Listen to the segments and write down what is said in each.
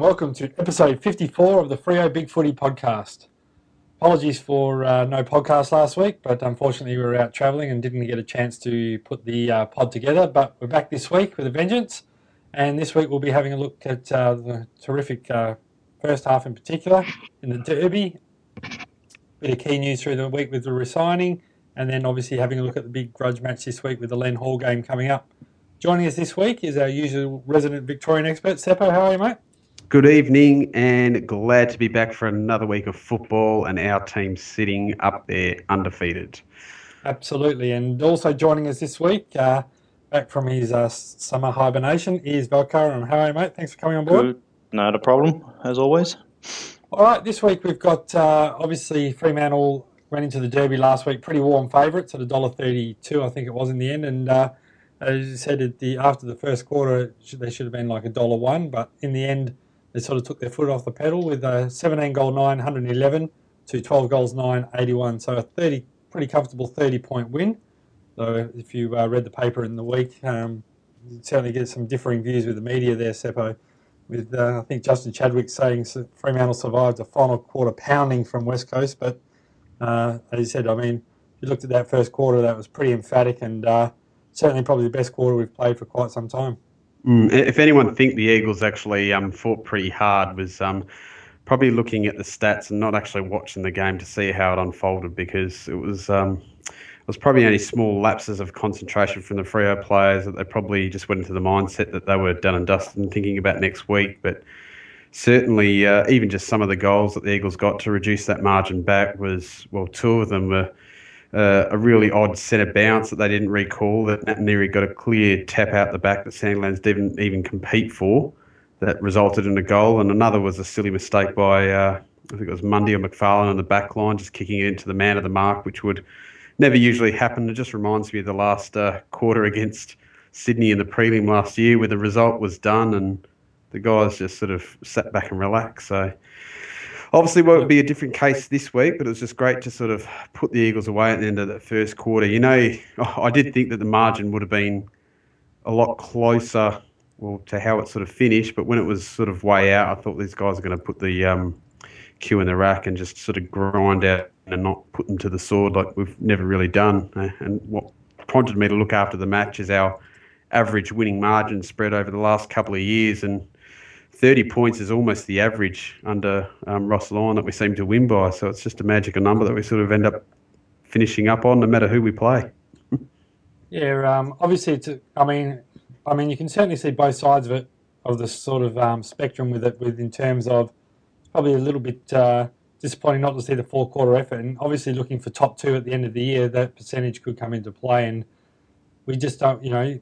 And welcome to episode 54 of the Freo Big Footy podcast. Apologies for uh, no podcast last week, but unfortunately we were out travelling and didn't get a chance to put the uh, pod together. But we're back this week with a vengeance, and this week we'll be having a look at uh, the terrific uh, first half in particular in the Derby. Bit of key news through the week with the resigning, and then obviously having a look at the big grudge match this week with the Len Hall game coming up. Joining us this week is our usual resident Victorian expert, Seppo. How are you, mate? Good evening, and glad to be back for another week of football and our team sitting up there undefeated. Absolutely, and also joining us this week, uh, back from his uh, summer hibernation, is Valcar. And how are you, mate? Thanks for coming on board. Good. Not a problem, as always. All right, this week we've got uh, obviously Fremantle went into the Derby last week, pretty warm favourites at $1.32, I think it was in the end, and uh, as you said, at the after the first quarter, they should have been like a dollar one, but in the end, they sort of took their foot off the pedal with a 17 goal 9, 111 to 12 goals 9, 81. So a 30, pretty comfortable 30 point win. So if you uh, read the paper in the week, um, you certainly get some differing views with the media there, Seppo. With uh, I think Justin Chadwick saying Fremantle survived a final quarter pounding from West Coast, but uh, as you said, I mean, if you looked at that first quarter, that was pretty emphatic and uh, certainly probably the best quarter we've played for quite some time. Mm, if anyone think the Eagles actually um, fought pretty hard, was um, probably looking at the stats and not actually watching the game to see how it unfolded because it was um, it was probably only small lapses of concentration from the Freo players that they probably just went into the mindset that they were done and dusted and thinking about next week, but. Certainly, uh, even just some of the goals that the Eagles got to reduce that margin back was well, two of them were uh, a really odd centre bounce that they didn't recall. That Naitanui got a clear tap out the back that Sandilands didn't even compete for. That resulted in a goal, and another was a silly mistake by uh, I think it was Mundy or McFarlane on the back line, just kicking it into the man of the mark, which would never usually happen. It just reminds me of the last uh, quarter against Sydney in the prelim last year, where the result was done and the guys just sort of sat back and relaxed. So Obviously, won't be a different case this week, but it was just great to sort of put the Eagles away at the end of that first quarter. You know, I did think that the margin would have been a lot closer well, to how it sort of finished, but when it was sort of way out, I thought these guys are going to put the um, cue in the rack and just sort of grind out and not put them to the sword like we've never really done. Uh, and what prompted me to look after the match is our average winning margin spread over the last couple of years. And 30 points is almost the average under um, Ross Lyon that we seem to win by. So it's just a magical number that we sort of end up finishing up on, no matter who we play. yeah, um, obviously, it's. A, I mean, I mean, you can certainly see both sides of it, of the sort of um, spectrum with it, with in terms of probably a little bit uh, disappointing not to see the four quarter effort, and obviously looking for top two at the end of the year, that percentage could come into play, and we just don't, you know.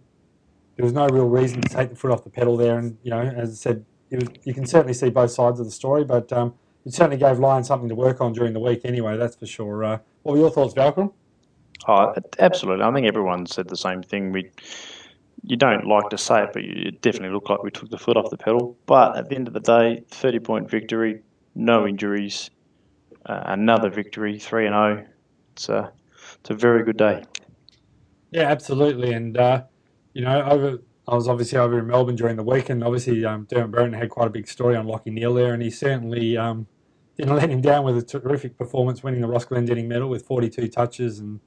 There was no real reason to take the foot off the pedal there, and you know, as I said, you can certainly see both sides of the story, but um, it certainly gave Lyon something to work on during the week anyway, that's for sure. Uh, what were your thoughts, Valkyrie? Oh, absolutely. I think everyone said the same thing. We, you don't like to say it, but it definitely looked like we took the foot off the pedal. But at the end of the day, 30 point victory, no injuries, uh, another victory, 3 and 0. It's a, it's a very good day. Yeah, absolutely. And, uh, you know, over I was obviously over in Melbourne during the week, and obviously um, Dermott Brereton had quite a big story on Lachie Neale there, and he certainly um, didn't let him down with a terrific performance, winning the Ross Glendinning medal with 42 touches and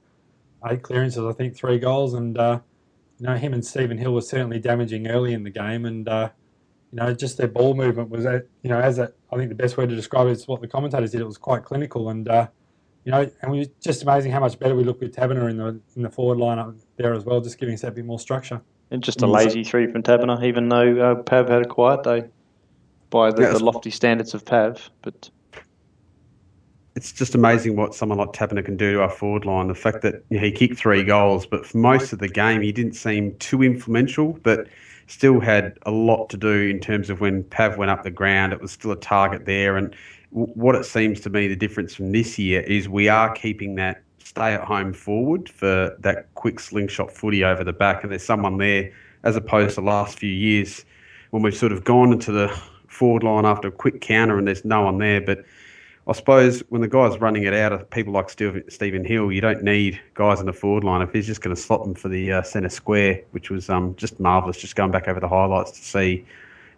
eight clearances, I think three goals, and uh, you know him and Stephen Hill were certainly damaging early in the game, and uh, you know just their ball movement was, at, you know, as a, I think the best way to describe it is what the commentators did. It was quite clinical, and uh, you know, and we just amazing how much better we looked with Taberner in the in the forward lineup there as well, just giving us that bit more structure. And just a lazy three from Taberner, even though uh, Pav had a quiet day by the, the, lofty standards of Pav. But it's just amazing what someone like Taberner can do to our forward line. The fact that you know, he kicked three goals, but for most of the game he didn't seem too influential, but still had a lot to do in terms of when Pav went up the ground. It was still a target there, and what it seems to me the difference from this year is we are keeping that stay at home forward for that quick slingshot footy over the back, and there's someone there as opposed to the last few years when we've sort of gone into the forward line after a quick counter and there's no one there. But I suppose when the guy's running it out of people like Stephen Hill, you don't need guys in the forward line if he's just going to slot them for the uh, centre square, which was um, just marvellous. Just going back over the highlights to see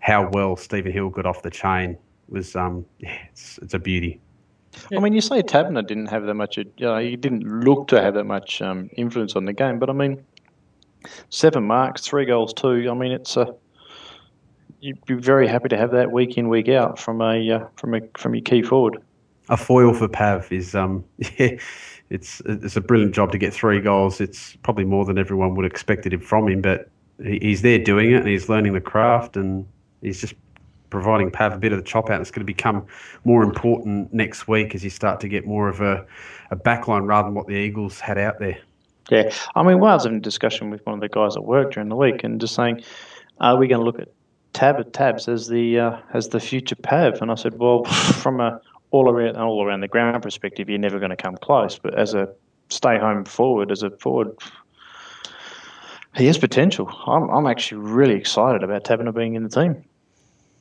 how well Stephen Hill got off the chain was um, yeah, it's, it's a beauty. I mean, you say Tabner didn't have that much. You know, he didn't look to have that much um, influence on the game, but I mean, seven marks, three goals, two. I mean, it's a you'd be very happy to have that week in, week out from a uh, from a from your key forward. A foil for Pav is um, yeah, it's it's a brilliant job to get three goals. It's probably more than everyone would expected from him, but he's there doing it and he's learning the craft and he's just providing Pav a bit of the chop out. It's going to become more important next week as you start to get more of a, a backline rather than what the Eagles had out there. Yeah, I mean, well, I was having a discussion with one of the guys at work during the week and just saying, are we going to look at Tab at Tabs as the uh, as the future Pav? And I said, well, from a all around all around the ground perspective, you're never going to come close. But as a stay home forward, as a forward, he has potential. I'm I'm actually really excited about Taberner being in the team.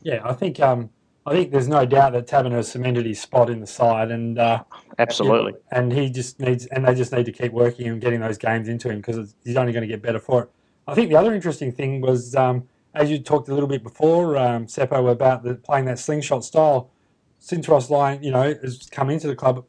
Yeah, I think um, I think there's no doubt that Taberner has cemented his spot in the side, and uh, absolutely, and he just needs, and they just need to keep working and getting those games into him because he's only going to get better for it. I think the other interesting thing was, um, as you talked a little bit before, um, Seppo, about the, playing that slingshot style. Since Ross Lyon, you know, has come into the club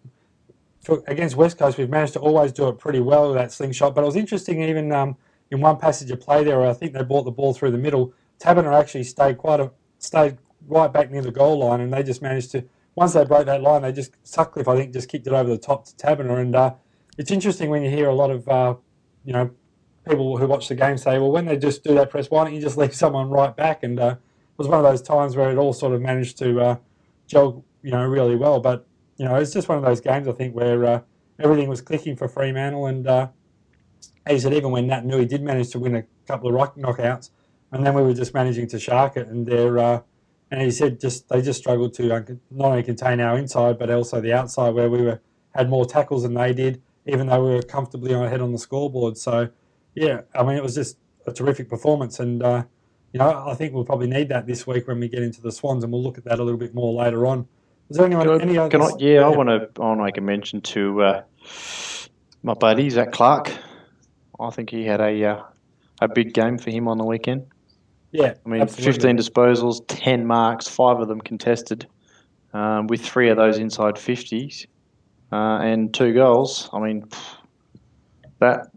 for, against West Coast, we've managed to always do it pretty well with that slingshot. But it was interesting, even um, in one passage of play there, where I think they brought the ball through the middle. Taberner actually stayed quite a stayed right back near the goal line, and they just managed to. Once they broke that line, they just Sutcliffe, I think, just kicked it over the top to Taberner, and uh, it's interesting when you hear a lot of, uh, you know, people who watch the game say, well, when they just do that press, why don't you just leave someone right back? And uh, it was one of those times where it all sort of managed to uh, gel, you know, really well. But you know, it's just one of those games I think where uh, everything was clicking for Fremantle, and uh, as said, even when Naitanui did manage to win a couple of ruck knockouts, and then we were just managing to shark it, and they're uh, and he said just they just struggled to uh, not only contain our inside but also the outside where we were had more tackles than they did, even though we were comfortably ahead on the scoreboard. So yeah, I mean it was just a terrific performance, and uh, you know I think we'll probably need that this week when we get into the Swans, and we'll look at that a little bit more later on. Is there anyone? Can any I, can I, yeah, yeah, I want to. I want to make a mention to uh, my buddy Zac Clarke. I think he had a uh, a big game for him on the weekend. Yeah, I mean, absolutely. 15 disposals, 10 marks, five of them contested, um, with three of those inside 50s, uh, and two goals. I mean, that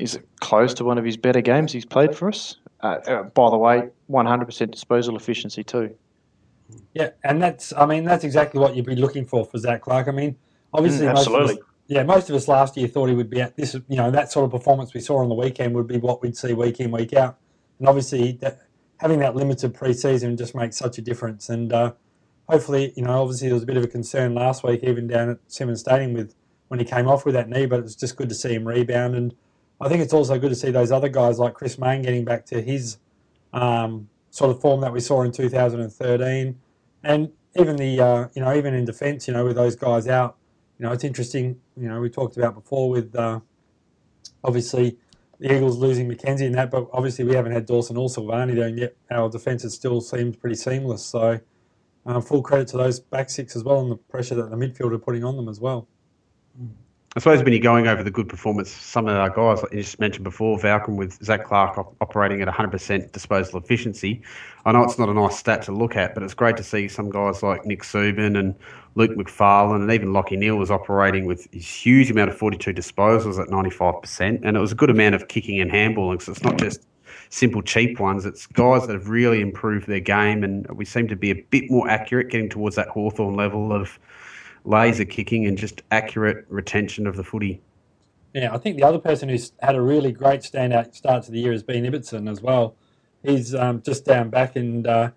is close to one of his better games he's played for us. Uh, uh, by the way, 100% disposal efficiency too. Yeah, and that's I mean that's exactly what you'd be looking for for Zac Clarke. I mean, obviously, mm, absolutely. Most us, yeah, most of us last year thought he would be at this. You know, that sort of performance we saw on the weekend would be what we'd see week in week out. And obviously, that, having that limited preseason just makes such a difference. And uh, hopefully, you know, obviously there was a bit of a concern last week, even down at Simonds Stadium with when he came off with that knee, but it was just good to see him rebound. And I think it's also good to see those other guys like Chris Mayne getting back to his um, sort of form that we saw in 2013, and even the uh, you know even in defence, you know, with those guys out, you know, it's interesting. You know, we talked about before with uh, obviously the Eagles losing Mackenzie and that, but obviously we haven't had Dawson or and yet our defence has still seems pretty seamless. So um, full credit to those back six as well, and the pressure that the midfield are putting on them as well. I suppose when you're going over the good performance, some of our guys, like you just mentioned before, Valcom with Zac Clarke op- operating at 100% disposal efficiency. I know it's not a nice stat to look at, but it's great to see some guys like Nick Suban and Luke McFarlane and even Lachie Neale was operating with a huge amount of 42 disposals at 95%. And it was a good amount of kicking and handballing. So it's not just simple cheap ones. It's guys that have really improved their game, and we seem to be a bit more accurate, getting towards that Hawthorn level of laser kicking and just accurate retention of the footy. Yeah, I think the other person who's had a really great standout start to the year has been Ibbotson as well. He's um, just down back and uh,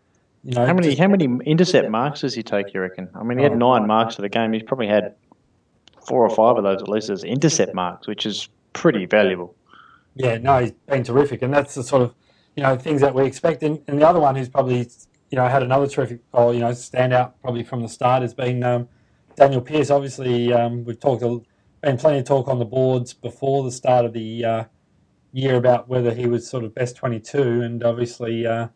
you know how many just, how many intercept marks does he take? You reckon? I mean, he had oh, nine marks for the game. He's probably had four or five of those at least as intercept marks, which is pretty valuable. Yeah, no, he's been terrific, and that's the sort of you know things that we expect. And, and the other one who's probably you know had another terrific, or you know, standout probably from the start has been um, Danyle Pearce, obviously, um, we've talked been plenty of talk on the boards before the start of the uh, year about whether he was sort of best 22, and obviously, uh,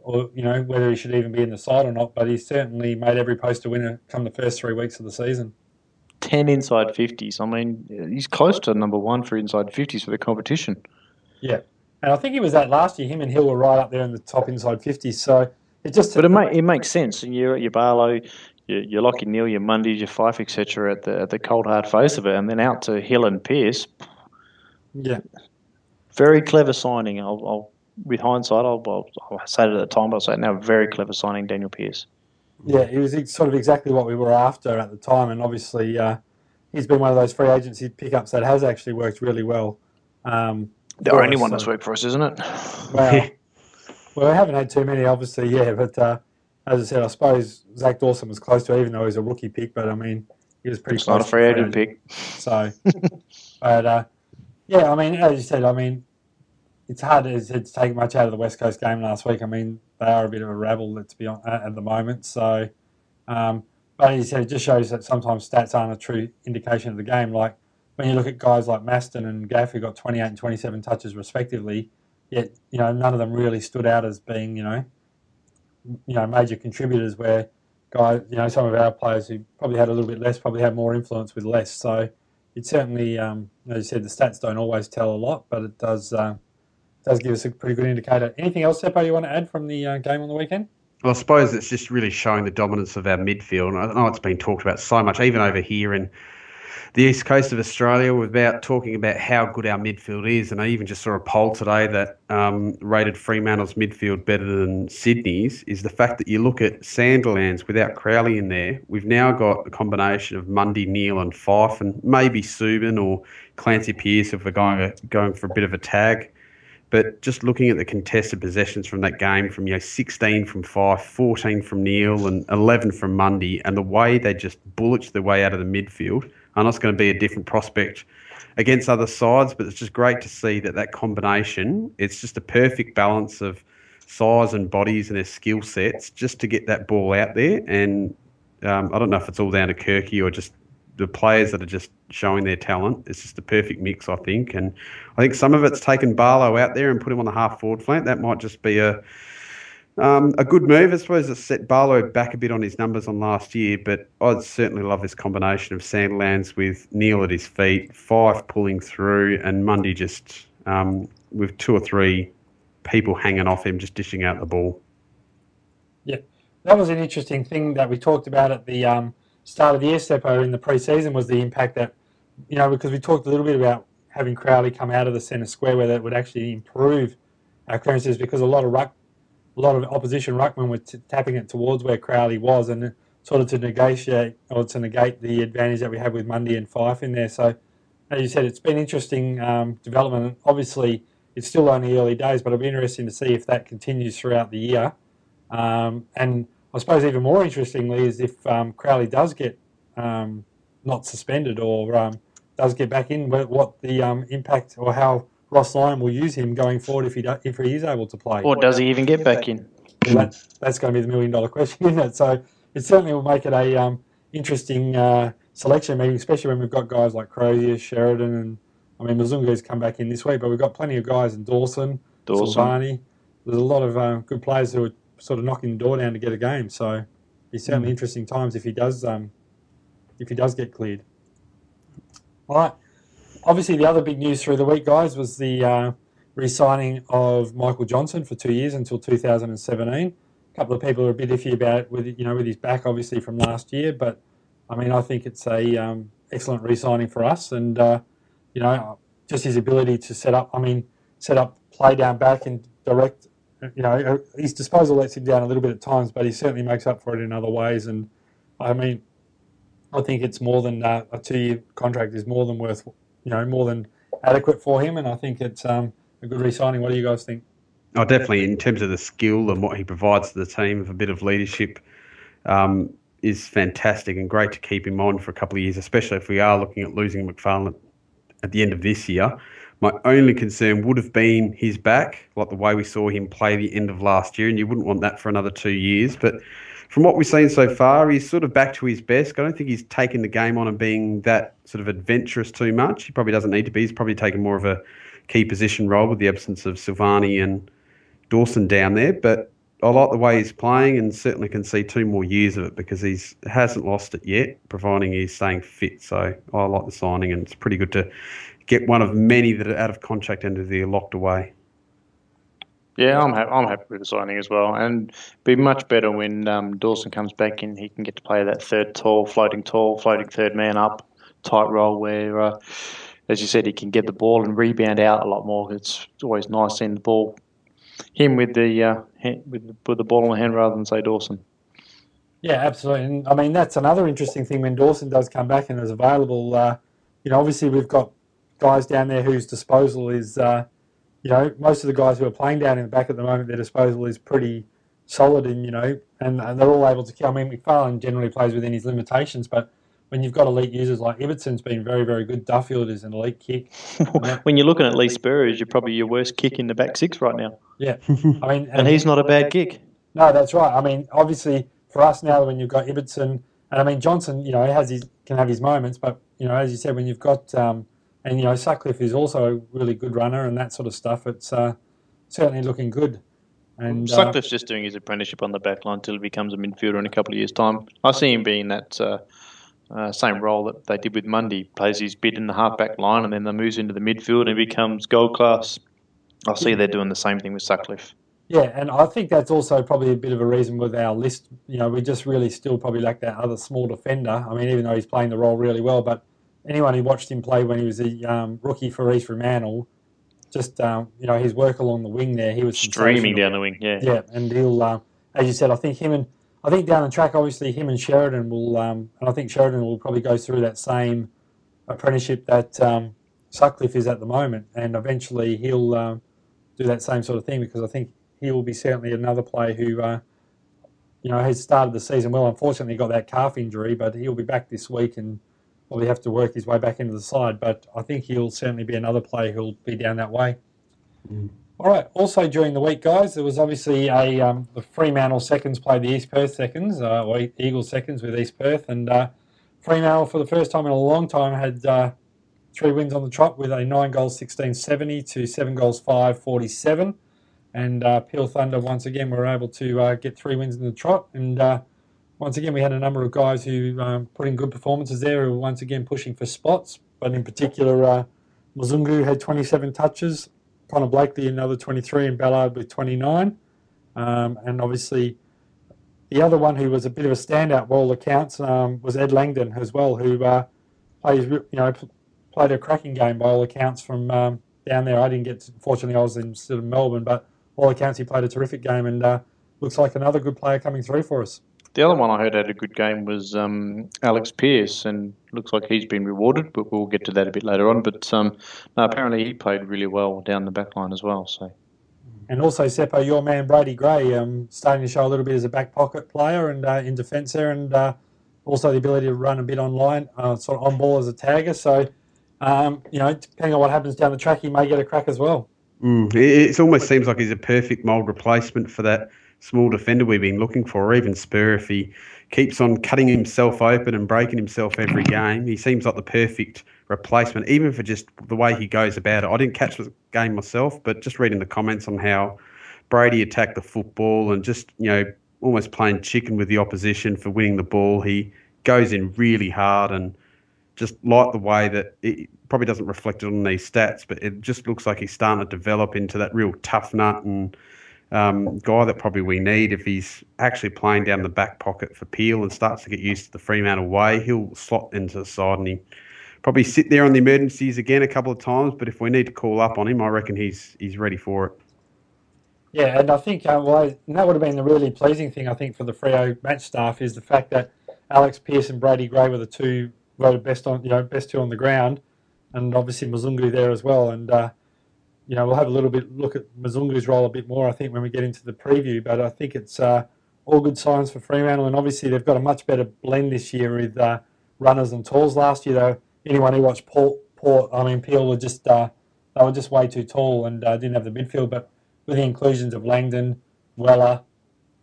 or you know whether he should even be in the side or not. But he certainly made every poster winner come the first three weeks of the season. Ten inside 50s. I mean, he's close to number one for inside 50s for the competition. Yeah, and I think he was that last year. Him and Hill were right up there in the top inside 50s. So it just. But it, make, it makes sense. And you're at your Barlow, you, you lock your Neale, your Mundy, your Fyfe, etc. at the at the cold hard face of it, and then out to Hill and Pearce. Yeah. Very clever signing. I'll, I'll with hindsight, I'll, I'll, I'll say it at the time, but I'll say it now. Very clever signing, Danyle Pearce. Yeah, he was sort of exactly what we were after at the time, and obviously uh, he's been one of those free agency pickups that has actually worked really well. Um, the only us, one that's worked for us, isn't it? Well, well, we haven't had too many, obviously, yeah. But uh, as I said, I suppose Zac Dawson was close to, it, even though he's a rookie pick. But I mean, he was pretty it's close. Not a free agent pick. So, but uh, yeah, I mean, as you said, I mean, it's hard to, to take much out of the West Coast game last week. I mean, they are a bit of a rabble, let's be on, at the moment. So, um, but as you said, it just shows that sometimes stats aren't a true indication of the game. Like when you look at guys like Masten and Gaff, who got 28 and 27 touches respectively, yet you know none of them really stood out as being you know, you know major contributors. Where guys, you know, some of our players who probably had a little bit less probably had more influence with less. So it certainly, um, as you said, the stats don't always tell a lot, but it does. Uh, does give us a pretty good indicator. Anything else, Seppo, you want to add from the uh, game on the weekend? Well, I suppose it's just really showing the dominance of our midfield. And I know it's been talked about so much, even over here in the east coast of Australia, without talking about how good our midfield is. And I even just saw a poll today that um, rated Fremantle's midfield better than Sydney's. Is the fact that you look at Sandilands without Crowley in there, we've now got a combination of Mundy, Neale, and Fyfe, and maybe Suban or Clancy Pearce if we're going going for a bit of a tag. But just looking at the contested possessions from that game, from you know 16 from Fyfe, 14 from Neale, and 11 from Mundy, and the way they just bulleted their way out of the midfield, I know it's going to be a different prospect against other sides, but it's just great to see that that combination. It's just a perfect balance of size and bodies and their skill sets just to get that ball out there. And um, I don't know if it's all down to Kirky or just the players that are just showing their talent. It's just a perfect mix, I think. And I think some of it's taken Barlow out there and put him on the half forward flank. That might just be a um, a good move. I suppose it's set Barlow back a bit on his numbers on last year, but I'd certainly love this combination of Sandilands with Neale at his feet, Fyfe pulling through, and Mundy just um, with two or three people hanging off him, just dishing out the ball. Yeah, that was an interesting thing that we talked about at the um, start of the year, Seppo, in the preseason was the impact that, you know, because we talked a little bit about having Crowley come out of the centre square where that would actually improve our clearances because a lot of ruck, a lot of opposition ruckmen were t- tapping it towards where Crowley was and sort of to negotiate or to negate the advantage that we have with Mundy and Fyfe in there. So, as you said, it's been interesting um, development. Obviously, it's still only early days, but it'll be interesting to see if that continues throughout the year. Um, and I suppose even more interestingly is if um, Crowley does get um, not suspended or um, does get back in, what the um, impact or how Ross Lyon will use him going forward if he do, if he is able to play. Or does he even get back in? Well, that, that's going to be the million dollar question, isn't it? So it certainly will make it a um, interesting uh, selection meeting, especially when we've got guys like Crozier, Sheridan, and I mean Mzungu's come back in this week, but we've got plenty of guys in Dawson, Dawson. Silvagni. There's a lot of uh, good players who are sort of knocking the door down to get a game. So it's certainly mm. interesting times if he does um, if he does get cleared. All right. Obviously, the other big news through the week, guys, was the uh, re-signing of Michael Johnson for two years until 2017. A couple of people are a bit iffy about it with you know with his back, obviously from last year, but I mean, I think it's a um, excellent re-signing for us, and uh, you know, just his ability to set up. I mean, set up play down back and direct you know, his disposal lets him down a little bit at times, but he certainly makes up for it in other ways. And I mean, I think it's more than uh, a two-year contract is more than worth, you know, more than adequate for him. And I think it's um, a good re-signing. What do you guys think? Oh, definitely. In terms of the skill and what he provides to the team, of a bit of leadership, um, is fantastic and great to keep him on for a couple of years, especially if we are looking at losing McFarlane at the end of this year. My only concern would have been his back, like the way we saw him play the end of last year, and you wouldn't want that for another two years. But from what we've seen so far, he's sort of back to his best. I don't think he's taken the game on and being that sort of adventurous too much. He probably doesn't need to be. He's probably taken more of a key position role with the absence of Silvagni and Dawson down there. But I like the way he's playing and certainly can see two more years of it because he hasn't lost it yet, providing he's staying fit. So I like the signing and it's pretty good to get one of many that are out of contract and they're locked away. Yeah, I'm happy. I'm happy with the signing as well, and be much better when um, Dawson comes back and he can get to play that third tall, floating tall, floating third man up type role where, uh, as you said, he can get the ball and rebound out a lot more. It's always nice seeing the ball, him with the uh, with the, with the ball in the hand rather than say Dawson. Yeah, absolutely. And I mean that's another interesting thing when Dawson does come back and is available. Uh, you know, obviously we've got guys down there whose disposal is uh, you know, most of the guys who are playing down in the back at the moment, their disposal is pretty solid, and you know, and, and they're all able to kill. I mean, McFarlane generally plays within his limitations, but when you've got elite users like Ibbotson's been very, very good. Duffield is an elite kick. when you're looking at Lee Spurrier, you're probably your worst kick in the back six right now. Yeah, I mean, and, and he's not a bad kick. No, that's right. I mean, obviously for us now, when you've got Ibbotson, and I mean Johnson, you know, he has his can have his moments, but you know, as you said, when you've got um, and you know Sutcliffe is also a really good runner and that sort of stuff. It's uh, certainly looking good. And uh, Sutcliffe's uh, just doing his apprenticeship on the back line until he becomes a midfielder in a couple of years' time. I see him being that uh, uh, same role that they did with Mundy. Plays his bit in the half-back line and then they moves into the midfield and he becomes gold class. I see they're doing the same thing with Sutcliffe. Yeah, and I think that's also probably a bit of a reason with our list. You know, we just really still probably lack that other small defender. I mean, even though he's playing the role really well, but anyone who watched him play when he was a um, rookie for East Fremantle, just um, you know his work along the wing there, he was streaming down the wing. Yeah, yeah, and he'll, uh, as you said, I think him and I think down the track, obviously him and Sheridan will, um, and I think Sheridan will probably go through that same apprenticeship that um, Sutcliffe is at the moment, and eventually he'll uh, do that same sort of thing because I think he will be certainly another player who. Uh, you know, has started the season well. Unfortunately, got that calf injury, but he'll be back this week and probably have to work his way back into the side. But I think he'll certainly be another player who'll be down that way. Mm. All right. Also during the week, guys, there was obviously a um, the Fremantle seconds played the East Perth seconds, uh, or Eagles seconds with East Perth, and uh, Fremantle for the first time in a long time had uh, three wins on the trot with a nine goals 1670 to seven goals 547. And uh, Peel Thunder once again were able to uh, get three wins in the trot and uh, once again, we had a number of guys who um, put in good performances there who were once again pushing for spots. But in particular, uh, Mzungu had 27 touches, Connor Blakely another 23, and Ballard with 29. Um, and obviously, the other one who was a bit of a standout by all accounts um, was Ed Langdon as well, who uh, plays, you know, played a cracking game by all accounts from um, down there. I didn't get, to, fortunately, I was in sort of Melbourne, but all accounts he played a terrific game and uh, looks like another good player coming through for us. The other one I heard had a good game was um, Alex Pearce, and looks like he's been rewarded, but we'll get to that a bit later on. But um, no, apparently he played really well down the back line as well. So. And also, Seppo, your man Brady Grey, um, starting to show a little bit as a back pocket player and uh, in defence there, and uh, also the ability to run a bit online, uh, sort of on ball as a tagger. So, um, you know, depending on what happens down the track, he may get a crack as well. Mm, it, almost seems like he's a perfect mould replacement for that small defender we've been looking for, or even Spur if he keeps on cutting himself open and breaking himself every game. He seems like the perfect replacement, even for just the way he goes about it. I didn't catch the game myself, but just reading the comments on how Brady attacked the football and just, you know, almost playing chicken with the opposition for winning the ball. He goes in really hard and just like the way that it probably doesn't reflect it on these stats, but it just looks like he's starting to develop into that real tough nut and um, guy that probably we need if he's actually playing down the back pocket for Peel and starts to get used to the Fremantle way. He'll slot into the side and he probably sit there on the emergencies again a couple of times. But if we need to call up on him, I reckon he's he's ready for it. Yeah, and I think uh, well, and that would have been the really pleasing thing I think for the Freo match staff is the fact that Alex Pearce and Brady Grey were the two voted best on you know best two on the ground, and obviously Mzungu there as well, and. Uh, you know, we'll have a little bit look at Mzungu's role a bit more, I think, when we get into the preview. But I think it's uh, all good signs for Fremantle, and obviously they've got a much better blend this year with uh, runners and talls. Last year, though, anyone who watched Port, Port I mean Peel were just uh, they were just way too tall and uh, didn't have the midfield. But with the inclusions of Langdon, Weller,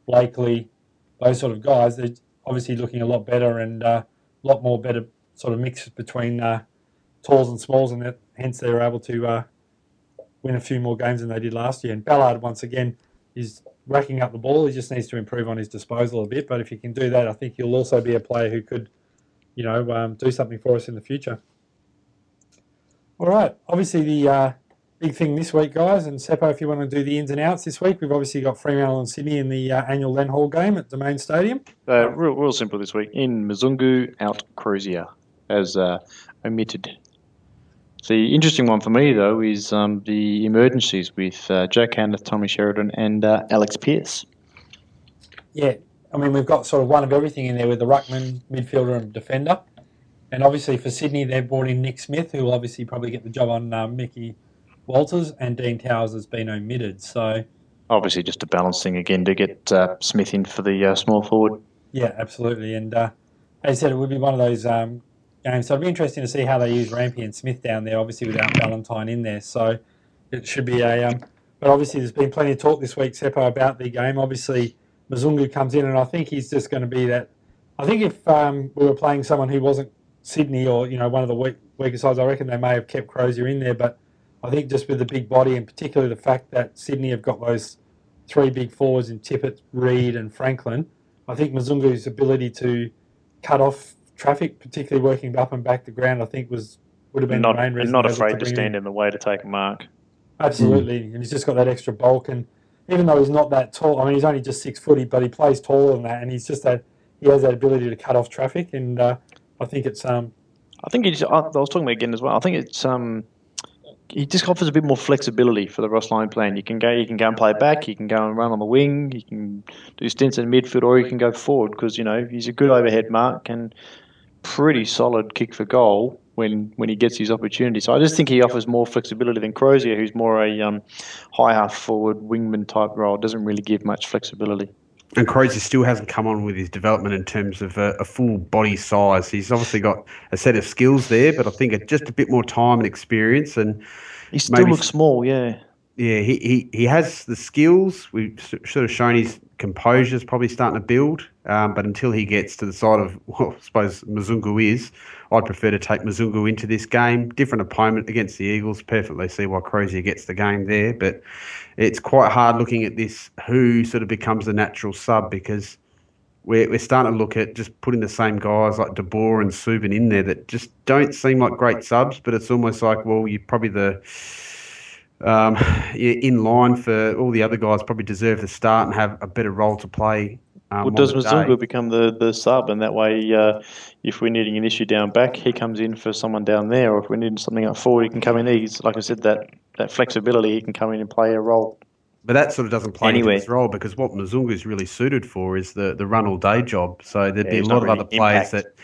Blakely, those sort of guys, they're obviously looking a lot better and uh, a lot more better sort of mix between uh, talls and smalls, and that, hence they're able to win a few more games than they did last year. And Ballard, once again, is racking up the ball. He just needs to improve on his disposal a bit. But if he can do that, I think he'll also be a player who could, you know, um, do something for us in the future. All right. Obviously, the uh, big thing this week, guys. And Seppo, if you want to do the ins and outs this week, we've obviously got Fremantle and Sydney in the uh, annual Len Hall game at Domain Stadium. Uh, real, real simple this week. In Mzungu, out Crozier, as uh, omitted. The interesting one for me, though, is um, the emergencies with uh, Jack Hannath, Tommy Sheridan, and uh, Alex Pearce. Yeah, I mean, we've got sort of one of everything in there with the ruckman, midfielder, and defender. And obviously for Sydney, they've brought in Nick Smith, who will obviously probably get the job on uh, Mickey Walters, and Dean Towers has been omitted. So obviously, just a balancing again to get uh, Smith in for the uh, small forward. Yeah, absolutely. And uh, as I said, it would be one of those um, games. So it'd be interesting to see how they use Rampy and Smith down there. Obviously, without Valentine in there, so it should be a. Um, but obviously, there's been plenty of talk this week, Seppo, about the game. Obviously, Mzungu comes in, and I think he's just going to be that. I think if um, we were playing someone who wasn't Sydney or you know one of the weak, weaker sides, I reckon they may have kept Crozier in there. But I think just with the big body, and particularly the fact that Sydney have got those three big forwards in Tippett, Reid, and Franklin, I think Mzungu's ability to cut off traffic, particularly working up and back the ground, I think was would have been not, the main reason. not afraid to stand in. in the way to take a mark. Absolutely, mm. and he's just got that extra bulk, and even though he's not that tall, I mean, he's only just six footy, but he plays taller than that, and he's just that he has that ability to cut off traffic, and uh, I think it's um. I think he's. I was talking about again as well. I think it's um. He just offers a bit more flexibility for the Ross Lyon plan. You can go, you can go and play back. You can go and run on the wing. You can do stints in midfield, or you can go forward because you know he's a good overhead mark and pretty solid kick for goal when when he gets his opportunity. So I just think he offers more flexibility than Crozier, who's more a um, high half forward wingman type role. Doesn't really give much flexibility. And Crozier still hasn't come on with his development in terms of a, a, full body size. He's obviously got a set of skills there, but I think just a bit more time and experience. And he still looks small, yeah. Yeah, he, he, he has the skills. We've sort of shown his composure is probably starting to build, um, but until he gets to the side of, well, I suppose Mzungu is, I'd prefer to take Mzungu into this game. Different opponent against the Eagles. Perfectly see why Crozier gets the game there, but it's quite hard looking at this who sort of becomes the natural sub because we're, we're starting to look at just putting the same guys like De Boer and Suban in there that just don't seem like great subs, but it's almost like, well, you're probably the um, in line for all the other guys probably deserve to start and have a better role to play. Um, well, does Mzungu become the, the sub, and that way, uh, if we're needing an issue down back, he comes in for someone down there, or if we're needing something up forward, he can come in. He's like I said, that that flexibility, he can come in and play a role. But that sort of doesn't play anyway. into his role because what Mzungu is really suited for is the, the run all day job. So there'd yeah, be a lot of really other players impact. that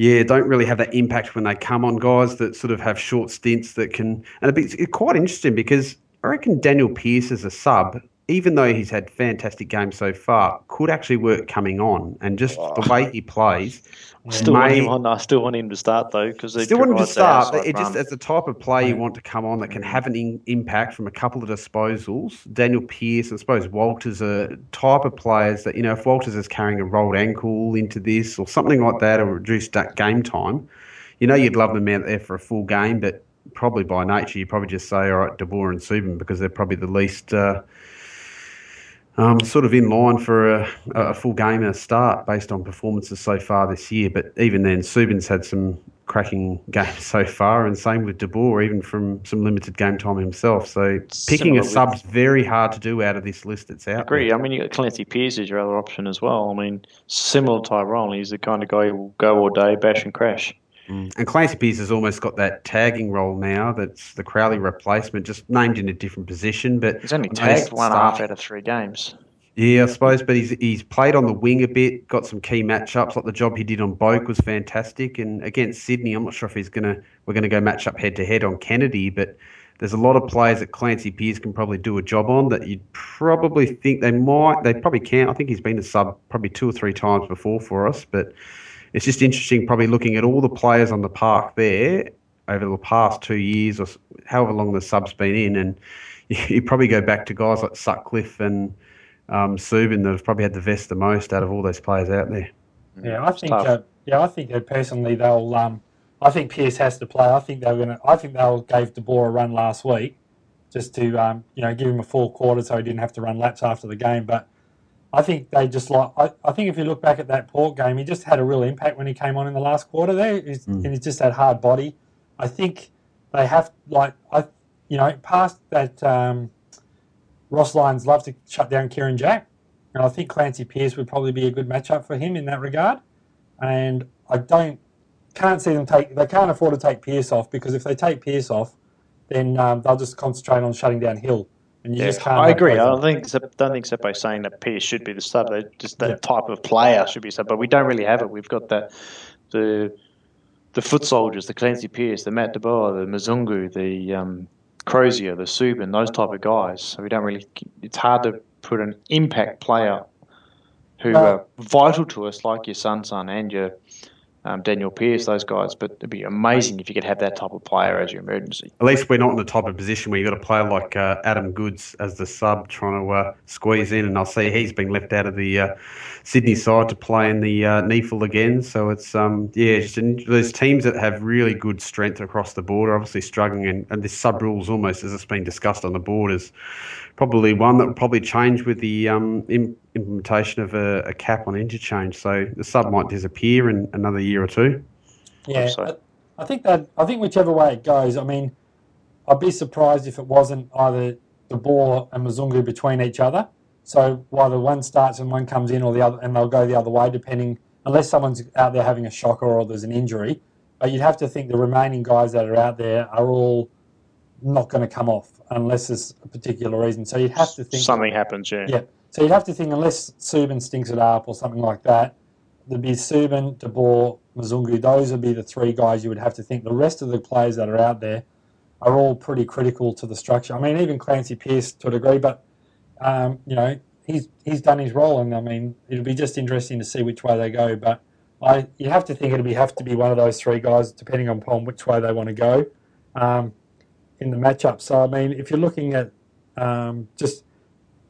yeah, don't really have that impact when they come on guys that sort of have short stints that can. And it's quite interesting because I reckon Danyle Pearce as a sub even though he's had fantastic games so far, could actually work coming on. And just oh. the way he plays, still may, want him on. I still want him to start though because still want him to start. It just as the type of play you want to come on that can have an in, impact from a couple of disposals. Danyle Pearce, I suppose Walters are type of players that you know if Walters is carrying a rolled ankle into this or something like that, or reduced that game time, you know you'd love them out there for a full game, but probably by nature you probably just say all right, De Boer and Suban because they're probably the least. Uh, um, sort of in line for a, a full game and a start based on performances so far this year. But even then, Suban's had some cracking games so far, and same with De Boer, even from some limited game time himself. So picking Similar a sub's very hard to do out of this list that's out. I agree. There. I mean, you got Clancy Pearce as your other option as well. I mean, similar to Tyrone, he's the kind of guy who will go all day, bash and crash. Mm. And Clancy Pearce has almost got that tagging role now. That's the Crowley replacement, just named in a different position. But he's only tagged one half out of three games. Yeah, I suppose, but he's he's played on the wing a bit, got some key matchups. Like the job he did on Boak was fantastic, and against Sydney, I'm not sure if he's gonna we're gonna go match up head to head on Kennedy, but there's a lot of players that Clancy Pearce can probably do a job on that you'd probably think they might, they probably can't. I think he's been a sub probably two or three times before for us, but it's just interesting, probably looking at all the players on the park there over the past two years or however long the sub's been in, and you probably go back to guys like Sutcliffe and um, Suban that have probably had the vest the most out of all those players out there. Yeah, I think. Uh, yeah, I think that personally they'll. Um, I think Pearce has to play. I think they're going to. I think they'll gave De Boer a run last week, just to um, you know give him a full quarter so he didn't have to run laps after the game. But I think they just like. I, I, think if you look back at that Port game, he just had a real impact when he came on in the last quarter. There, he's, mm. and he's just that hard body. I think they have like I you know, past that, um, Ross Lyons love to shut down Kieran Jack, and I think Clancy Pearce would probably be a good matchup for him in that regard. And I don't can't see them take they can't afford to take Pearce off because if they take Pearce off, then um, they'll just concentrate on shutting down Hill. And you Yeah, just. I agree. I don't think don't think Seppo's saying that Pearce should be the sub. They just that Yeah. type of player should be sub, but we don't really have it. We've got the the the foot soldiers, the Clancy Pearce, the Matt DeBoer, the Mzungu, the um, Crozier, the Suban, those type of guys. So we don't really. It's hard to put an impact player who No. are vital to us, like your Sun Sun and your um, Danyle Pearce, those guys. But it'd be amazing if you could have that type of player as your emergency. At least we're not in the type of position where you've got a player like uh, Adam Goodes as the sub trying to uh, squeeze in. And I'll see he's been left out of the uh, Sydney side to play in the uh, again. So it's, um, yeah, it's there's teams that have really good strength across the board are obviously struggling. And, and this sub rules almost, as it's been discussed on the board, is probably one that will probably change with the um, im- implementation of a, a cap on interchange. So the sub might disappear in another year or two. Yeah, so. I, I think that I think whichever way it goes. I mean, I'd be surprised if it wasn't either the Boer and Mzungu between each other. So whether one starts and one comes in, or the other, and they'll go the other way, depending unless someone's out there having a shocker or there's an injury. But you'd have to think the remaining guys that are out there are all not going to come off unless there's a particular reason. So you'd have to think Something happens, yeah. yeah. So you'd have to think, unless Suban stinks it up or something like that, there'd be Suban, De Boer, Mzungu. Those would be the three guys you would have to think. The rest of the players that are out there are all pretty critical to the structure. I mean, even Clancy Pearce to a degree, but um, you know, he's he's done his role, and I mean, it'll be just interesting to see which way they go. But I, you have to think it'll be have to be one of those three guys, depending upon which way they want to go um, in the matchup. So I mean, if you're looking at um, just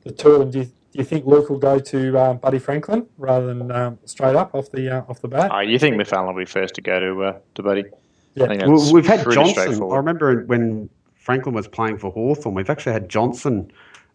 the two of them, do you, do you think Luke will go to um, Buddy Franklin rather than um, straight up off the uh, off the bat? Oh, you think McFarlane will be first to go to uh, to Buddy? Yeah. Well, we've had Johnson. I remember when Franklin was playing for Hawthorn, we've actually had Johnson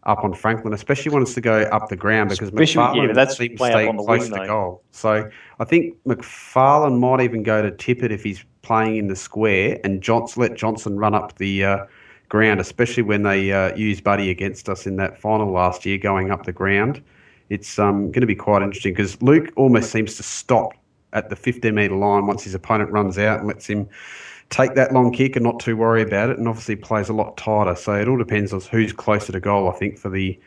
up on Franklin, especially when it's to go up the ground because Especially- yeah, McFarlane but that's seems to up stay on the close wing, to goal. So I think McFarlane might even go to Tippett if he's playing in the square, and Johnson let Johnson run up the uh, ground, especially when they uh, used Buddy against us in that final last year, going up the ground. It's um, going to be quite interesting because Luke almost seems to stop at the 15 metre line once his opponent runs out and lets him take that long kick and not too worry about it, and obviously plays a lot tighter. So it all depends on who's closer to goal, I think, for the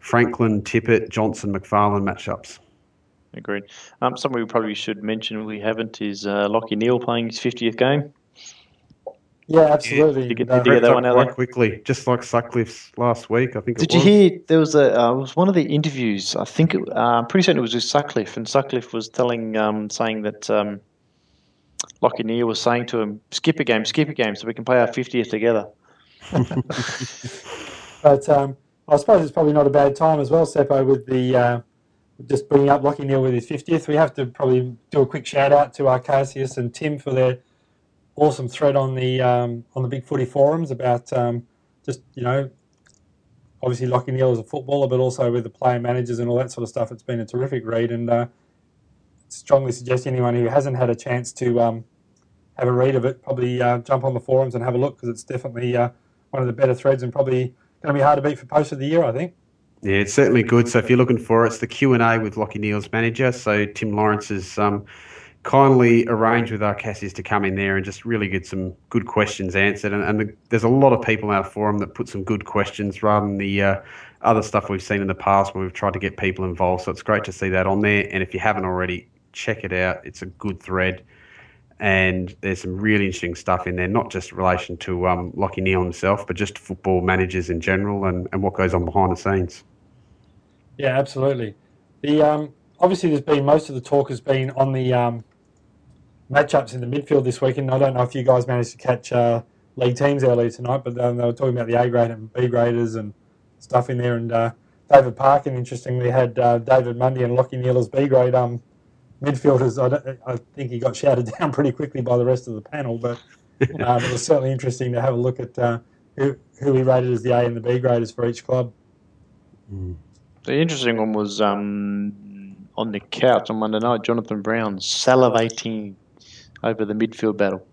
Franklin, Tippett, Johnson, McFarlane matchups. Agreed. Um, something we probably should mention we haven't is uh, Lachie Neale playing his 50th game. Yeah, absolutely. Did you get- And, did you get that one up out quite there? quickly, just like Sutcliffe's last week, I think it Did you was. hear there was a uh, it was one of the interviews? I think it, uh, I'm pretty certain it was with Sutcliffe, and Sutcliffe was telling um, saying that um, Lachie Neale was saying to him, "Skip a game, skip a game, so we can play our 50th together." But um, I suppose it's probably not a bad time as well, Seppo, with the uh, just bringing up Lachie Neale with his 50th. We have to probably do a quick shout out to Arcasius and Tim for their awesome thread on the um, on the Big Footy forums about um, just you know obviously Lockie Neal as a footballer, but also with the player managers and all that sort of stuff. It's been a terrific read, and uh, strongly suggest anyone who hasn't had a chance to um, have a read of it probably uh, jump on the forums and have a look because it's definitely uh, one of the better threads and probably going to be hard to beat for post of the year, I think. Yeah, it's certainly good. So if you're looking for it, it's the Q and A with Lachie Neale's manager. So Tim Lawrence has um, kindly arranged with Arcasius to come in there and just really get some good questions answered. And, and the, there's a lot of people in our forum that put some good questions rather than the uh, other stuff we've seen in the past where we've tried to get people involved. So it's great to see that on there. And if you haven't already, check it out. It's a good thread. And there's some really interesting stuff in there, not just in relation to um, Lachie Neale himself, but just football managers in general and, and what goes on behind the scenes. Yeah, absolutely. The um, obviously there's been most of the talk has been on the um, matchups in the midfield this week, and I don't know if you guys managed to catch uh, league teams earlier tonight, but um, they were talking about the A grade and B graders and stuff in there. And uh, David Parkin, interestingly, had uh, David Mundy and Lachie Neale as B grade um, midfielders. I, I think he got shouted down pretty quickly by the rest of the panel, but um, it was certainly interesting to have a look at uh, who, who he rated as the A and the B graders for each club. The interesting one was um, on the couch on Monday night. Jonathan Brown salivating over the midfield battle.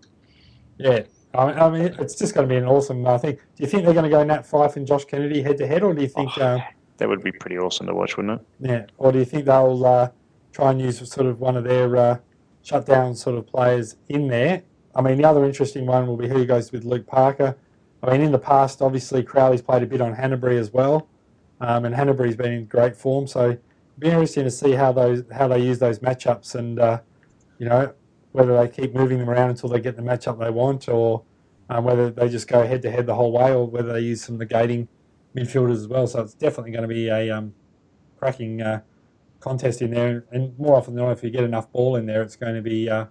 Yeah, I mean, it's just going to be an awesome uh, thing. Do you think they're going to go Nat Fyfe and Josh Kennedy head to head, or do you think oh, uh, that would be pretty awesome to watch, wouldn't it? Yeah. Or do you think they'll uh, try and use sort of one of their uh, shutdown sort of players in there? I mean, the other interesting one will be who goes with Luke Parker. I mean, in the past, obviously Crowley's played a bit on Hannebery as well, um, and Hannebery's been in great form. So it'll be interesting to see how those how they use those matchups, and uh, you know whether they keep moving them around until they get the matchup they want, or um, whether they just go head to head the whole way, or whether they use some negating midfielders as well. So it's definitely going to be a um, cracking uh, contest in there, and more often than not, if you get enough ball in there, it's going to be uh,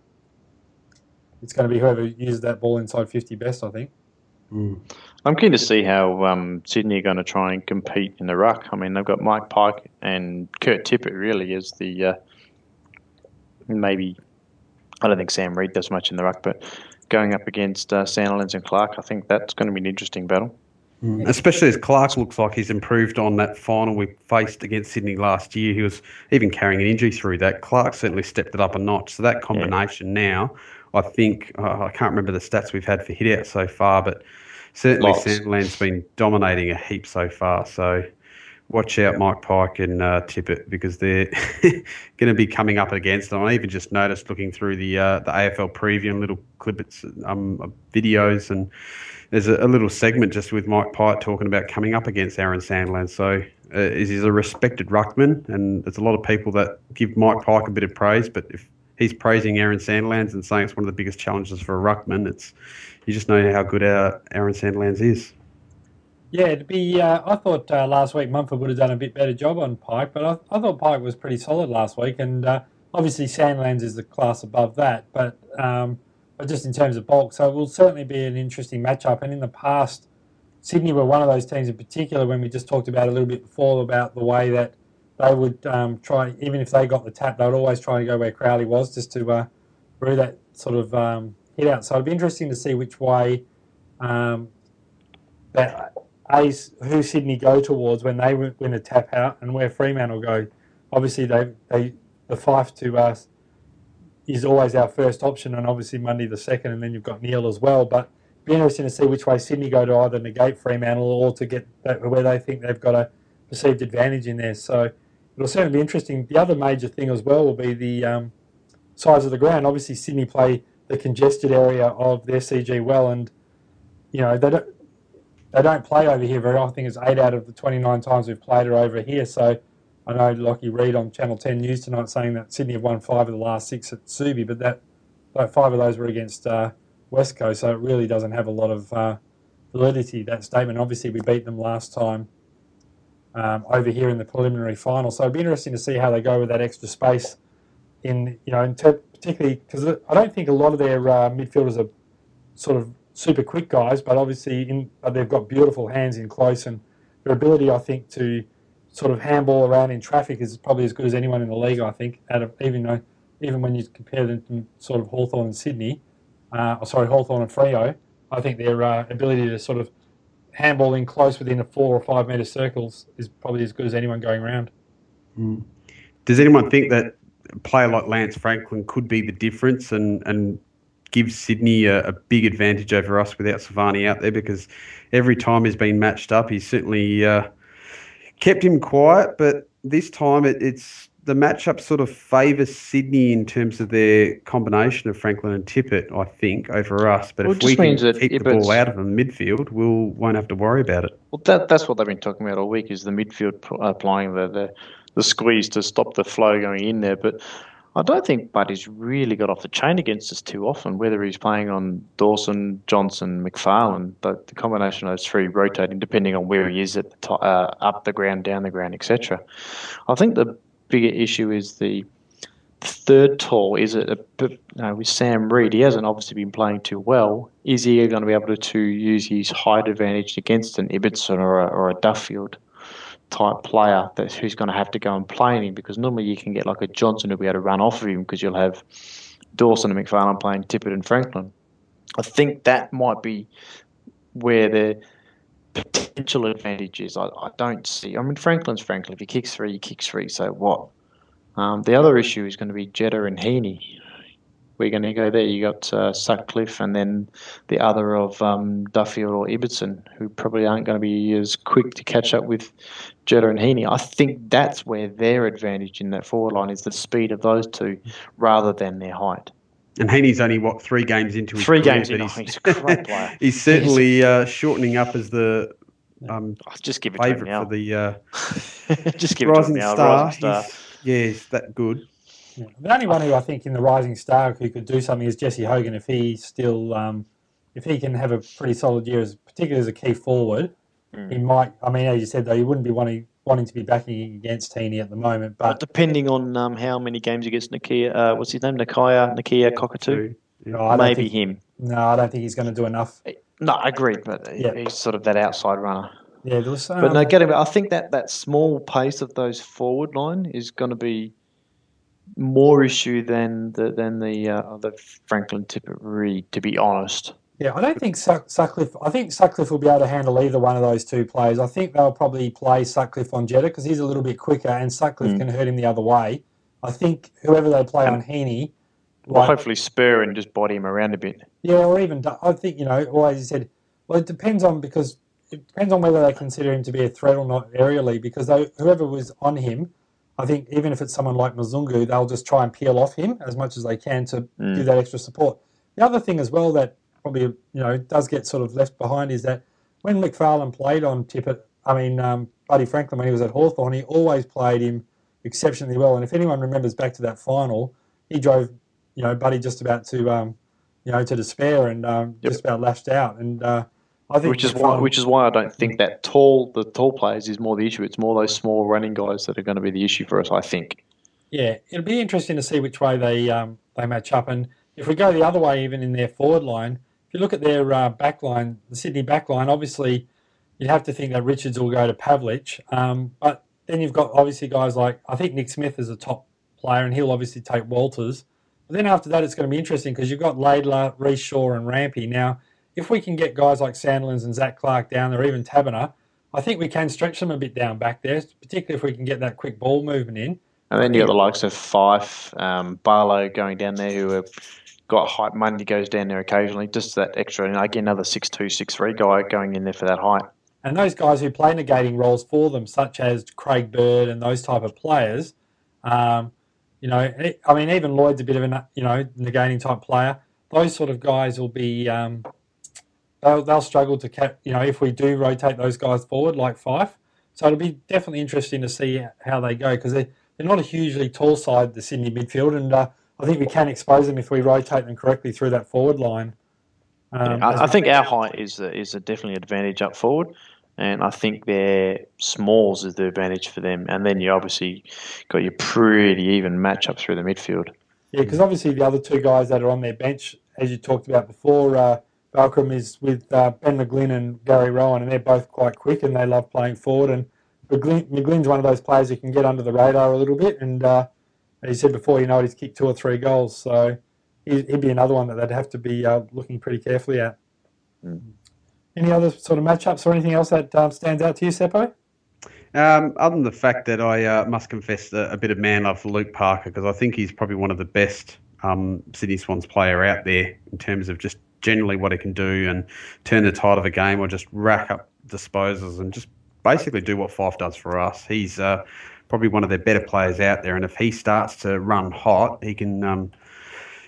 it's going to be whoever uses that ball inside fifty best. I think. Mm. I'm keen to see how um, Sydney are going to try and compete in the ruck. I mean, they've got Mike Pyke and Kurt Tippett really as the uh, maybe. I don't think Sam Reid does much in the ruck, but going up against uh, Sandilands and Clarke, I think that's going to be an interesting battle. Mm. Especially as Clarke looks like he's improved on that final we faced against Sydney last year. He was even carrying an injury through that. Clarke certainly stepped it up a notch. So that combination now, I think, uh, I can't remember the stats we've had for hit out so far, but certainly Sandilands's been dominating a heap so far. So watch out, Mike Pyke and uh, Tippett, because they're going to be coming up against them. I even just noticed looking through the uh, the AFL preview and little clips, um, videos and there's a, a, little segment just with Mike Pyke talking about coming up against Aaron Sandilands. So uh, he's a respected ruckman, and there's a lot of people that give Mike Pyke a bit of praise. But if he's praising Aaron Sandilands and saying it's one of the biggest challenges for a ruckman, it's you just know how good our Aaron Sandilands is. Yeah, it'd be. Uh, I thought uh, last week Mumford would have done a bit better job on Pyke, but I, I thought Pyke was pretty solid last week, and uh, obviously Sandilands is the class above that. But um, just in terms of bulk. So it will certainly be an interesting matchup. And in the past, Sydney were one of those teams in particular when we just talked about a little bit before about the way that they would um, try, even if they got the tap, they would always try to go where Crowley was just to uh, brew that sort of um, hit out. So it'd be interesting to see which way um, that who Sydney go towards when they win a tap out and where Fremantle will go. Obviously, they, they the five to us is always our first option, and obviously Mundy the second, and then you've got Neale as well. But it'd be interesting to see which way Sydney go to either negate Fremantle or to get that, where they think they've got a perceived advantage in there. So it'll certainly be interesting. The other major thing as well will be the um, size of the ground. Obviously, Sydney play the congested area of their CG well, and you know they don't they don't play over here very often. I think it's eight out of the 29 times we've played are over here. So I know Lockie Reed on Channel 10 News tonight saying that Sydney have won five of the last six at Subi, but that, that five of those were against uh, West Coast, so it really doesn't have a lot of uh, validity, that statement. Obviously, we beat them last time um, over here in the preliminary final, so it'd be interesting to see how they go with that extra space in, you know, in ter- particularly because I don't think a lot of their uh, midfielders are sort of super quick guys, but obviously in, they've got beautiful hands in close and their ability, I think, to sort of handball around in traffic is probably as good as anyone in the league, I think. Out of even though, even when you compare them to sort of Hawthorn and Sydney, uh, oh, sorry, Hawthorn and Freo, I think their uh, ability to sort of handball in close within a four or five metre circles is probably as good as anyone going around. Mm. Does anyone think that a player like Lance Franklin could be the difference and, and give Sydney a, a big advantage over us without Savani out there? Because every time he's been matched up, he's certainly. Uh, kept him quiet, but this time it, it's the matchup sort of favours Sydney in terms of their combination of Franklin and Tippett, I think, over us. But well, if we can keep the ball out of the midfield, we'll won't have to worry about it. Well, that, that's what they've been talking about all week is the midfield applying uh, the, the the squeeze to stop the flow going in there. But I don't think Buddy's really got off the chain against us too often, whether he's playing on Dawson, Johnson, McPharlin, the, the combination of those three rotating depending on where he is at the top, uh, up the ground, down the ground, etc. I think the bigger issue is the third tall. Is it a, with Sam Reid? He hasn't obviously been playing too well. Is he going to be able to, to use his height advantage against an Ibbotson or a, or a Duffield? Type player that's who's going to have to go and play him because normally you can get like a Johnson who'll be able to run off of him because you'll have Dawson and McPharlin playing Tippett and Franklin. I think that might be where the potential advantage is. I, I don't see. I mean, Franklin's Franklin. If he kicks three, he kicks three. So what? Um, the other issue is going to be Jetta and Heeney. We're going to go there. You got uh, Sutcliffe and then the other of um, Duffield or Ibbotson, who probably aren't going to be as quick to catch up with Jetta and Heeney. I think that's where their advantage in that forward line is the speed of those two rather than their height. And Heeney's only what three games into his three career, games in. he's, he's, a great player. he's certainly uh, shortening up as the um, I'll just give it to him favourite now. for the uh, just give it to him rising now. star. Rising star. He's, yeah, he's that good. Yeah. The only one who I think in the rising star who could do something is Jesse Hogan if he still um, if he can have a pretty solid year, as particularly as a key forward. Mm. He might. I mean, as you said though, he wouldn't be wanting wanting to be backing against Heeney at the moment. But But depending on um, how many games he gets Nakia, uh, what's his name? Nakia, Nakia Cockatoo. no, I Maybe think, him. no, I don't think he's going to do enough. No, I agree, but Yeah. he's sort of that outside runner. Yeah, there was, um, But no, getting. I think that that small pace of those forward line is going to be more issue than the than the uh, the Franklin Tippett Reid. To be honest, Yeah, I don't think Suck, Sutcliffe. I think Sutcliffe will be able to handle either one of those two players. I think they'll probably play Sutcliffe on Jetta because he's a little bit quicker, and Sutcliffe Mm. can hurt him the other way. I think whoever they play And- on Heeney, well, like, hopefully Spurr and just body him around a bit. yeah, or even I think you know, as you said, well, it depends on because it depends on whether they consider him to be a threat or not aerially. Because they, whoever was on him, I think even if it's someone like Mzungu, they'll just try and peel off him as much as they can to Mm. give that extra support. The other thing as well that probably you know does get sort of left behind is that when McPharlin played on Tippett, I mean um, Buddy Franklin when he was at Hawthorn, he always played him exceptionally well. And if anyone remembers back to that final, he drove you know Buddy just about to um, you know to despair and um, Yep. just about lashed out. And uh, I think Which is why, which is why I don't think that tall, the tall players is more the issue. It's more those small running guys that are going to be the issue for us. I think. Yeah, it'll be interesting to see which way they um, they match up. And if we go the other way, even in their forward line, if you look at their uh, back line, the Sydney back line, obviously you'd have to think that Richards will go to Pavlich. Um, but then you've got obviously guys like, I think Nick Smith is a top player and he'll obviously take Walters. But then after that, it's going to be interesting because you've got Laidler, Rhyce Shaw, and Rampe. Now, if we can get guys like Sandilands and Zac Clarke down there, even Taberner, I think we can stretch them a bit down back there, particularly if we can get that quick ball movement in. And then you've got the likes of Fyfe, um, Barlow going down there who have got height. Mundy goes down there occasionally, just that extra. And again, another six two, six three guy going in there for that height. And those guys who play negating roles for them, such as Craig Bird and those type of players, um, you know, I mean, even Lloyd's a bit of a you know negating type player. Those sort of guys will be um, they'll they'll struggle to cap. You know, if we do rotate those guys forward like Fyfe, so it'll be definitely interesting to see how they go because they're, they're not a hugely tall side, the Sydney midfield, and uh, I think we can expose them if we rotate them correctly through that forward line. Um, Yeah, I, I think our height is a, is a definitely advantage up forward, and I think their smalls is the advantage for them. And then you obviously got your pretty even matchup through the midfield. Yeah, because obviously the other two guys that are on their bench, as you talked about before, uh, Balcom is with uh, Ben McGlynn and Gary Rohan, and they're both quite quick and they love playing forward. And McGlynn, McGlynn's one of those players who can get under the radar a little bit. And uh, as you said before, you know he's kicked two or three goals, so he- he'd be another one that they'd have to be uh, looking pretty carefully at. Mm. Any other sort of matchups or anything else that um, stands out to you, Seppo? Um, other than the fact that I uh, must confess a, a bit of man love for Luke Parker because I think he's probably one of the best um, Sydney Swans player out there in terms of just generally what he can do and turn the tide of a game or just rack up disposals and just basically do what Fyfe does for us. He's uh, probably one of their better players out there, and if he starts to run hot, he can um,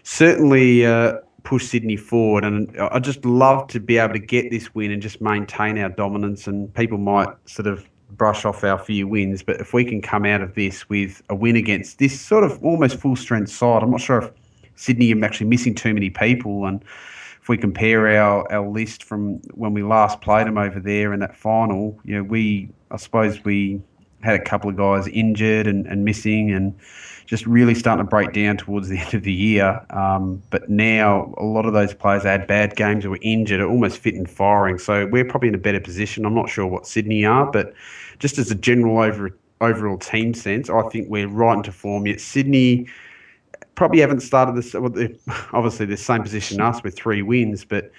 certainly uh, push Sydney forward. And I just love to be able to get this win and just maintain our dominance. And people might sort of brush off our few wins, but if we can come out of this with a win against this sort of almost full strength side, I'm not sure if Sydney are actually missing too many people. And if we compare our, our list from when we last played them over there in that final, you know, we I suppose we had a couple of guys injured and, and missing and just really starting to break down towards the end of the year. Um, but now a lot of those players had bad games or were injured, are almost fit and firing. So we're probably in a better position. I'm not sure what Sydney are, but just as a general over, overall team sense, I think we're right into form. Yet Sydney probably haven't started this. Well, obviously the same position us with three wins, but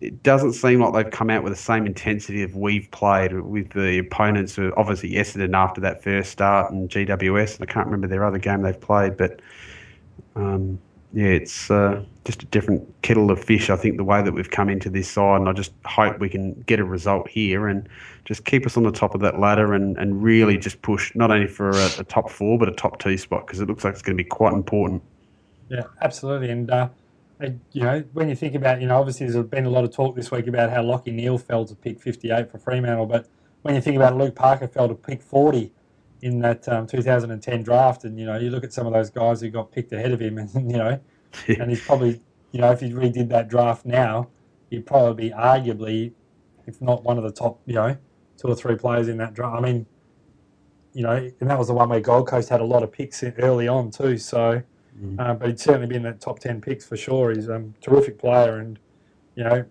it doesn't seem like they've come out with the same intensity of we've played with the opponents. Who obviously Essendon after that first start and GWS, and I can't remember their other game they've played, but um, yeah, it's uh, just a different kettle of fish. I think the way that we've come into this side, and I just hope we can get a result here and just keep us on the top of that ladder and, and really just push not only for a, a top four but a top two spot because it looks like it's going to be quite important. Yeah, absolutely. And uh, you know, when you think about, you know, obviously there's been a lot of talk this week about how Lachie Neale fell to pick 58 for Fremantle, but when you think about Luke Parker fell to pick 40 in that um, 2010 draft, and you know, you look at some of those guys who got picked ahead of him, and you know, and he's probably, you know, if he redid that draft now, he'd probably be arguably, if not one of the top, you know, two or three players in that draft. I mean, you know, and that was the one where Gold Coast had a lot of picks early on too. So, mm. uh, but he'd certainly been in that top ten picks for sure. He's a terrific player, and you know,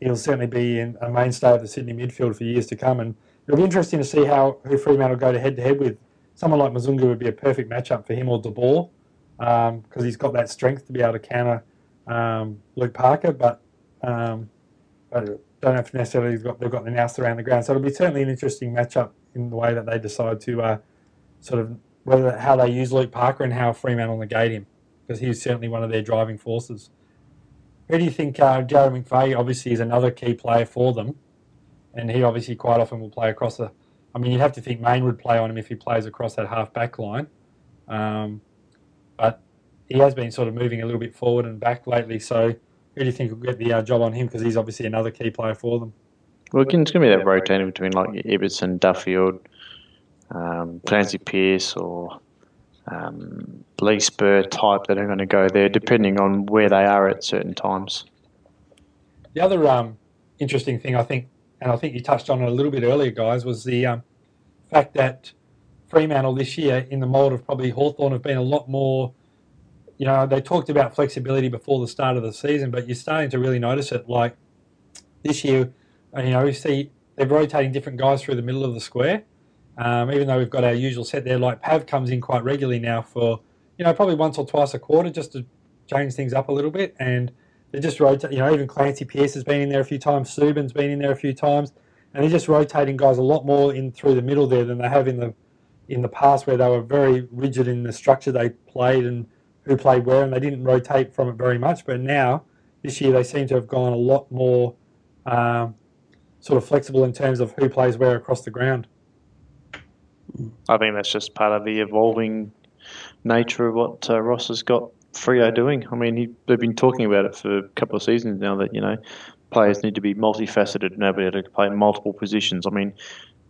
he'll certainly be a mainstay of the Sydney midfield for years to come. And it'll be interesting to see how who Fremantle will go to head to head with. Someone like Mzungu would be a perfect matchup for him or De Boer because um, he's got that strength to be able to counter um, Luke Parker, but, um, but don't know if necessarily got, they've got the nous around the ground. So it'll be certainly an interesting matchup in the way that they decide to uh, sort of whether how they use Luke Parker and how Fremantle negate him because he's certainly one of their driving forces. Who do you think uh, Jarrad McVeigh obviously is another key player for them, and he obviously quite often will play across the. I mean, you'd have to think Mayne would play on him if he plays across that half back line, um, but he has been sort of moving a little bit forward and back lately. So, who do you think will get the uh, job on him? Because he's obviously another key player for them. Well, it's going to be that rotating between like Ibbotson, Duffield, um, Clancy Pearce, or um, Lee Spurr type that are going to go there, depending on where they are at certain times. The other um, interesting thing, I think, and I think you touched on it a little bit earlier, guys, was the um, fact that Fremantle this year, in the mould of probably Hawthorn, have been a lot more. You know, they talked about flexibility before the start of the season, but you're starting to really notice it. Like this year, you know, we see they're rotating different guys through the middle of the square. Um, even though we've got our usual set there, like Pav comes in quite regularly now for, you know, probably once or twice a quarter just to change things up a little bit. And they just rotate, you know, even Clancy Pearce has been in there a few times, Suban's been in there a few times, and they're just rotating guys a lot more in through the middle there than they have in the in the past, where they were very rigid in the structure they played and who played where, and they didn't rotate from it very much. But now, this year, they seem to have gone a lot more um, sort of flexible in terms of who plays where across the ground. I think that's just part of the evolving nature of what uh, Ross has got Freo doing. I mean, he, they've been talking about it for a couple of seasons now that, you know, players need to be multifaceted and able to play multiple positions. I mean,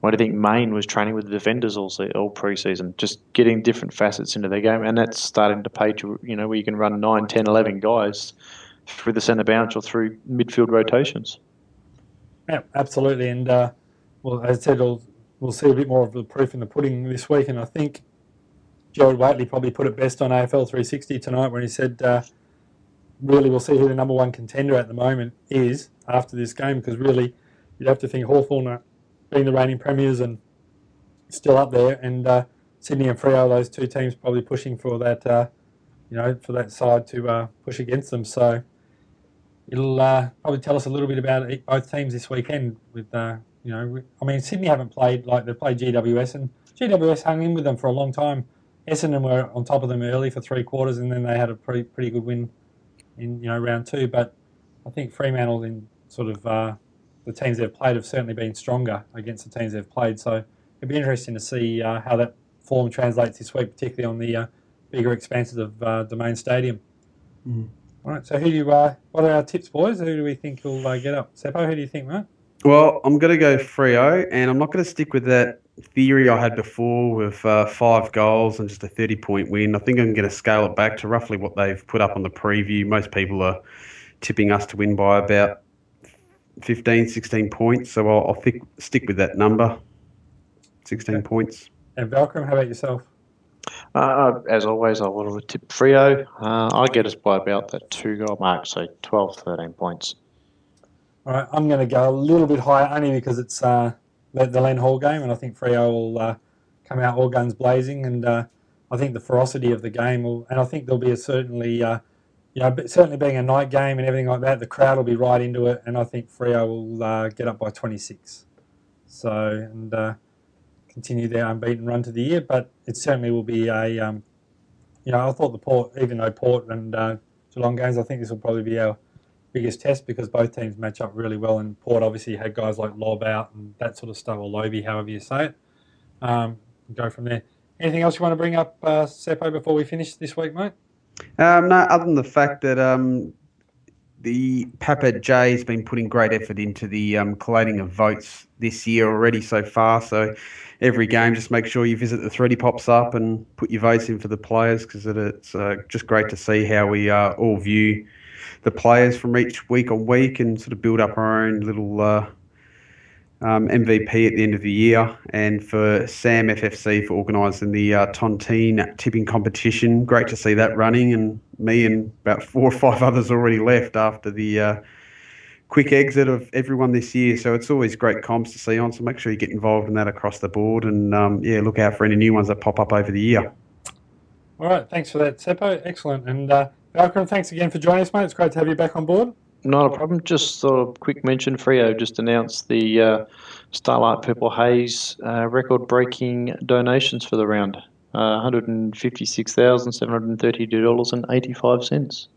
why do you think Mayne was training with the defenders all, all pre-season, just getting different facets into their game, and that's starting to pay to you know where you can run 9, 10, 11 guys through the centre bounce or through midfield rotations. Yeah, absolutely, and uh, well, as I said, we'll, we'll see a bit more of the proof in the pudding this week, and I think Gerard Whateley probably put it best on AFL 360 tonight when he said, uh, really, we'll see who the number one contender at the moment is after this game, because really, you'd have to think Hawthorn being the reigning premiers and still up there, and uh, Sydney and Freo, those two teams probably pushing for that, uh, you know, for that side to uh, push against them. So it'll uh, probably tell us a little bit about both teams this weekend. With uh, you know, I mean, Sydney haven't played like they played GWS, and GWS hung in with them for a long time. Essendon were on top of them early for three quarters, and then they had a pretty pretty good win in you know round two. But I think Fremantle in sort of uh, the teams they've played have certainly been stronger against the teams they've played. So it'd be interesting to see uh, how that form translates this week, particularly on the uh, bigger expanses of uh, Domain Stadium. Mm. All right. So who do you? Uh, what are our tips, boys? Who do we think will uh, get up? Seppo, who do you think, mate? Well, I'm going to go Freo, and I'm not going to stick with that theory I had before with uh, five goals and just a 30 point win. I think I'm going to scale it back to roughly what they've put up on the preview. Most people are tipping us to win by about 15, 16 points, so I'll, I'll thick, stick with that number 16 okay. points. And Valcrum, how about yourself? Uh, as always, I would have tipped Freo. Uh, I get us by about that two goal mark, so 12, 13 points. All right, I'm going to go a little bit higher only because it's uh, the, Len Hall game, and I think Freo will uh, come out all guns blazing, and uh, I think the ferocity of the game will, and I think there'll be a certainly, uh, you know, certainly being a night game and everything like that, the crowd will be right into it, and I think Freo will uh, get up by 26. So and continue their unbeaten run to the year, but it certainly will be a um, you know, I thought the Port, even though Port and uh, Geelong games, I think this will probably be our biggest test because both teams match up really well. And Port obviously had guys like Lobb out and that sort of stuff, or Lobby, however you say it. Um, go from there. Anything else you want to bring up, uh, Seppo, before we finish this week, mate? Um, no, other than the fact that um, the Papa J has been putting great effort into the um, collating of votes this year already so far. So every game, just make sure you visit the thread he pops up and put your votes in for the players because it's uh, just great to see how we uh, all view the players from each week on week and sort of build up our own little uh, um, MVP at the end of the year. And for Sam FFC for organising the uh, Tontine tipping competition, great to see that running. And me and about four or five others already left after the uh, quick exit of everyone this year. So it's always great comps to see on. So make sure you get involved in that across the board, and um, yeah, look out for any new ones that pop up over the year. All right, thanks for that, Seppo. Excellent. And uh, Malcolm, thanks again for joining us, mate. It's great to have you back on board. Not a problem. Just sort of quick mention, Freo just announced the uh, Starlight Purple Haze uh, record-breaking donations for the round. Uh, $156,732.85.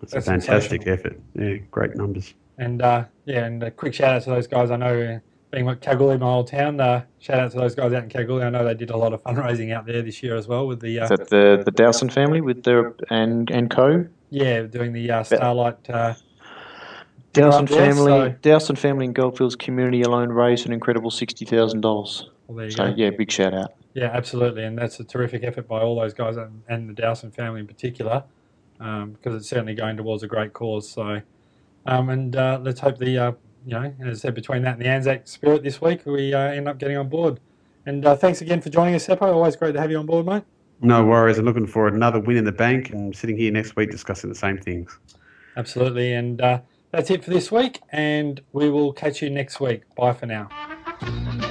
That's, That's a fantastic effort. Yeah, great numbers. And uh, yeah, and a quick shout out to those guys. I know, uh, being at Kalgoorlie, my old town, uh, shout out to those guys out in Kalgoorlie. I know they did a lot of fundraising out there this year as well with the. Uh, Is that the the Dowson family with their and and co? Yeah, doing the uh, Starlight. Uh, Dowson family, so. Dowson family and Goldfields community alone raised an incredible sixty thousand dollars. Well, so go. yeah, big shout out. Yeah, absolutely, and that's a terrific effort by all those guys and, and the Dowson family in particular, because um, it's certainly going towards a great cause. So um, and uh, let's hope the, uh, you know, as I said, between that and the Anzac spirit this week, we uh, end up getting on board. And uh, thanks again for joining us, Seppo. Always great to have you on board, mate. No worries. I'm looking for another win in the bank and sitting here next week discussing the same things. Absolutely. And uh, that's it for this week. And we will catch you next week. Bye for now.